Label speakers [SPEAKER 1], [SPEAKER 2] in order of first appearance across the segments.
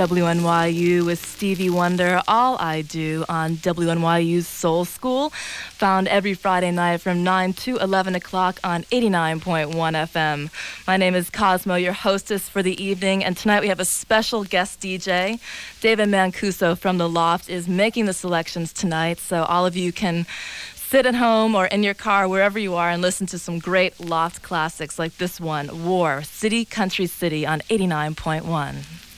[SPEAKER 1] WNYU with Stevie Wonder, All I Do on WNYU's Soul School, found every Friday night from 9 to 11 o'clock on 89.1 FM. My name is Cosmo, your hostess for the evening, and tonight we have a special guest DJ. David Mancuso from The Loft is making the selections tonight, so all of you can sit at home or in your car, wherever you are, and listen to some great Loft classics like this one, War, City Country City on 89.1.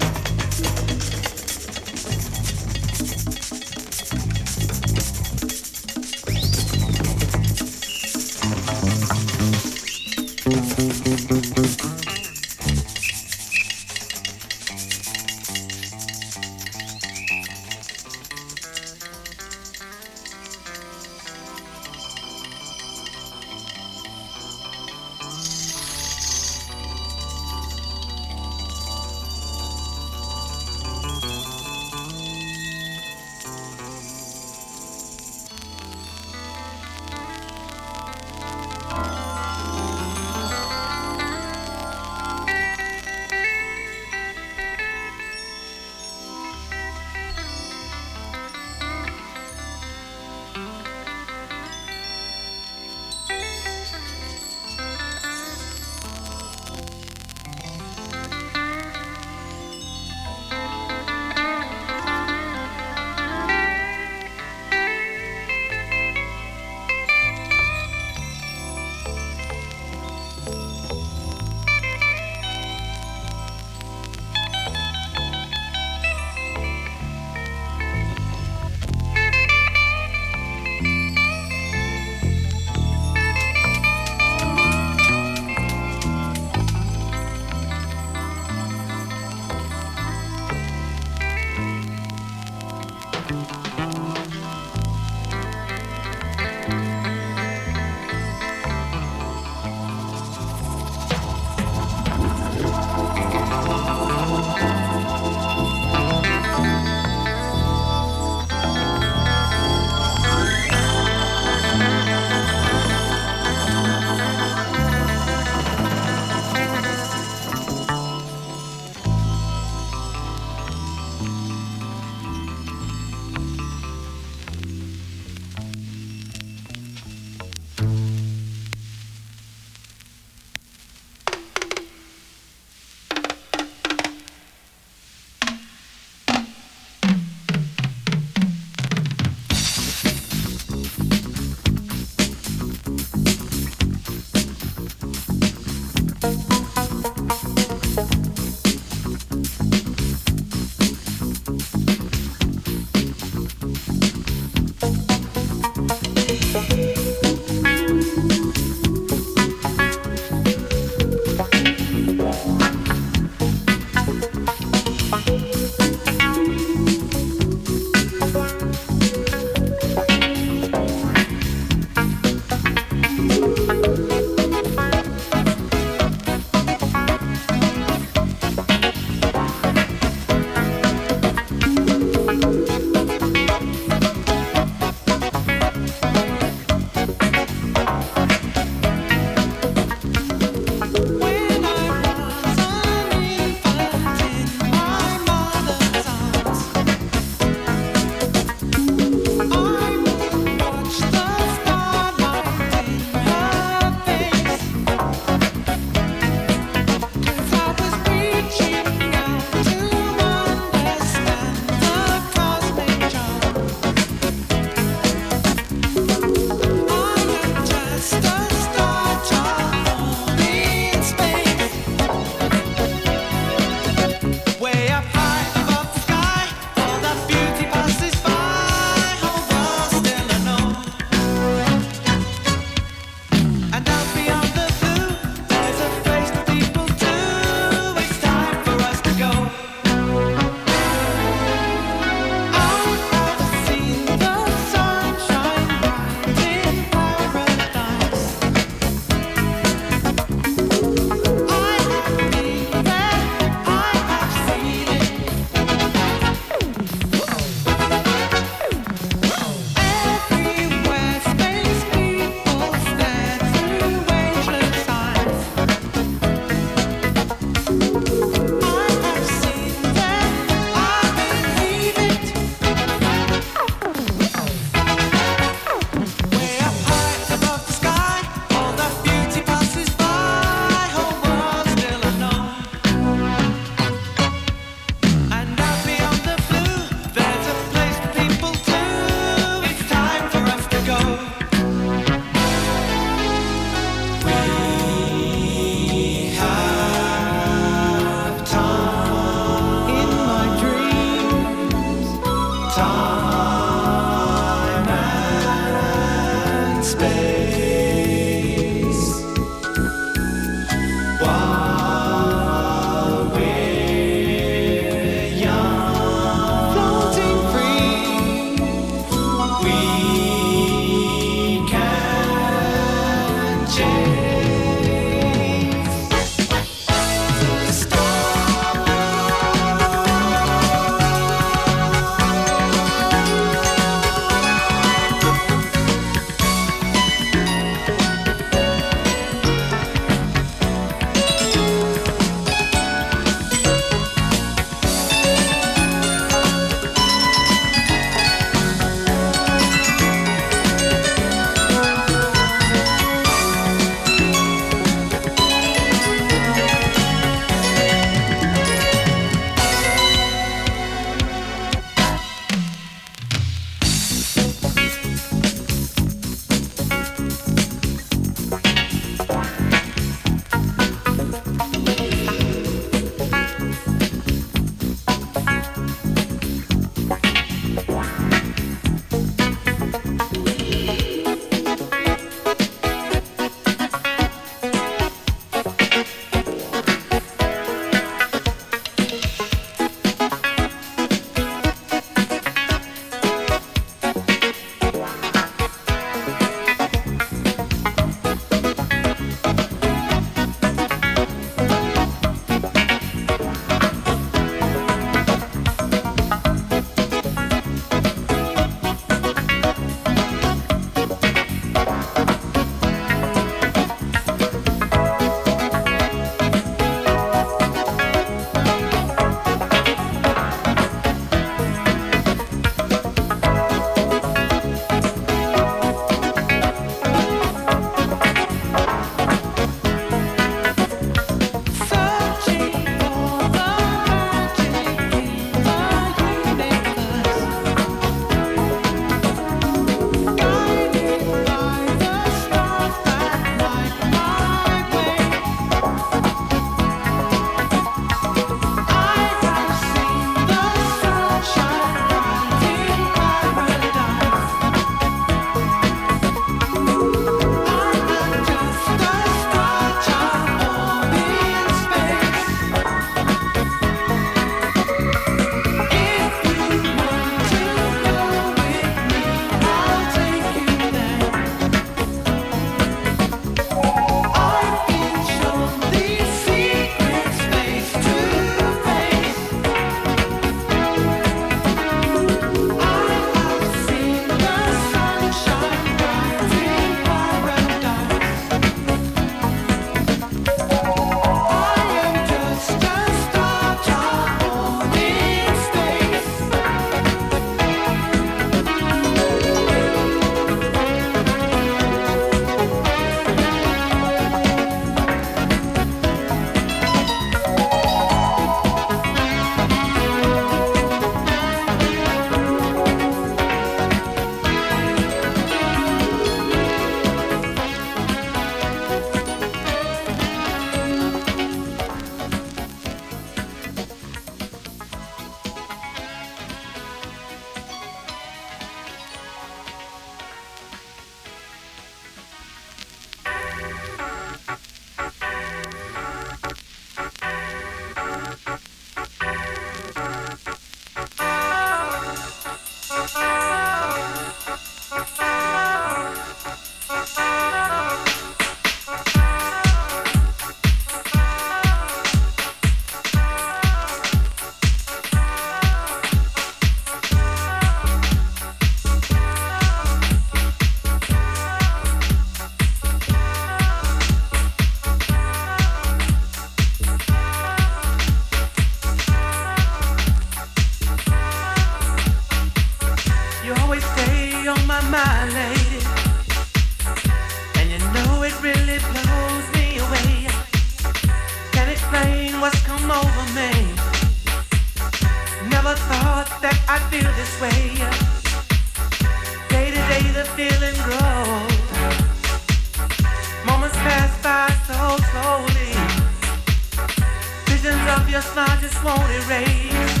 [SPEAKER 2] won't erase.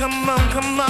[SPEAKER 2] come on,
[SPEAKER 3] come on.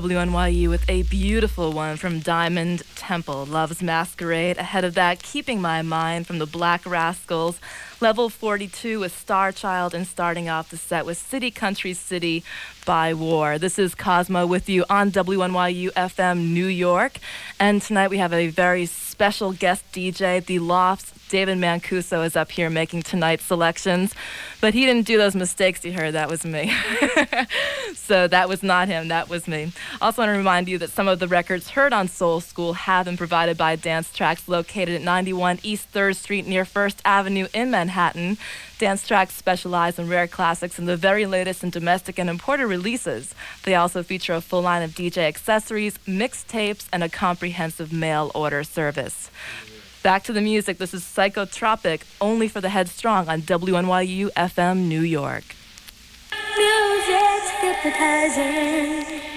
[SPEAKER 1] WNYU with a beautiful one from Diamond Temple, Love's Masquerade. Ahead of that, Keeping My Mind from the Black Rascals, Level 42 with Star Child, and starting off the set with City Country City by War. This is Cosmo with you on WNYU FM New York. And tonight we have a very special guest DJ, The Lofts David Mancuso is up here making tonight's selections, but he didn't do those mistakes you heard. That was me. so that was not him. That was me. Also want to remind you that some of the records heard on Soul School have been provided by Dance Tracks located at 91 East 3rd Street near First Avenue in Manhattan. Dance Tracks specialize in rare classics and the very latest in domestic and imported releases. They also feature a full line of DJ accessories, mixtapes, and a comprehensive mail order service. Back to the music. This is Psychotropic, only for the headstrong on WNYU FM New York.
[SPEAKER 3] Hypnotizing.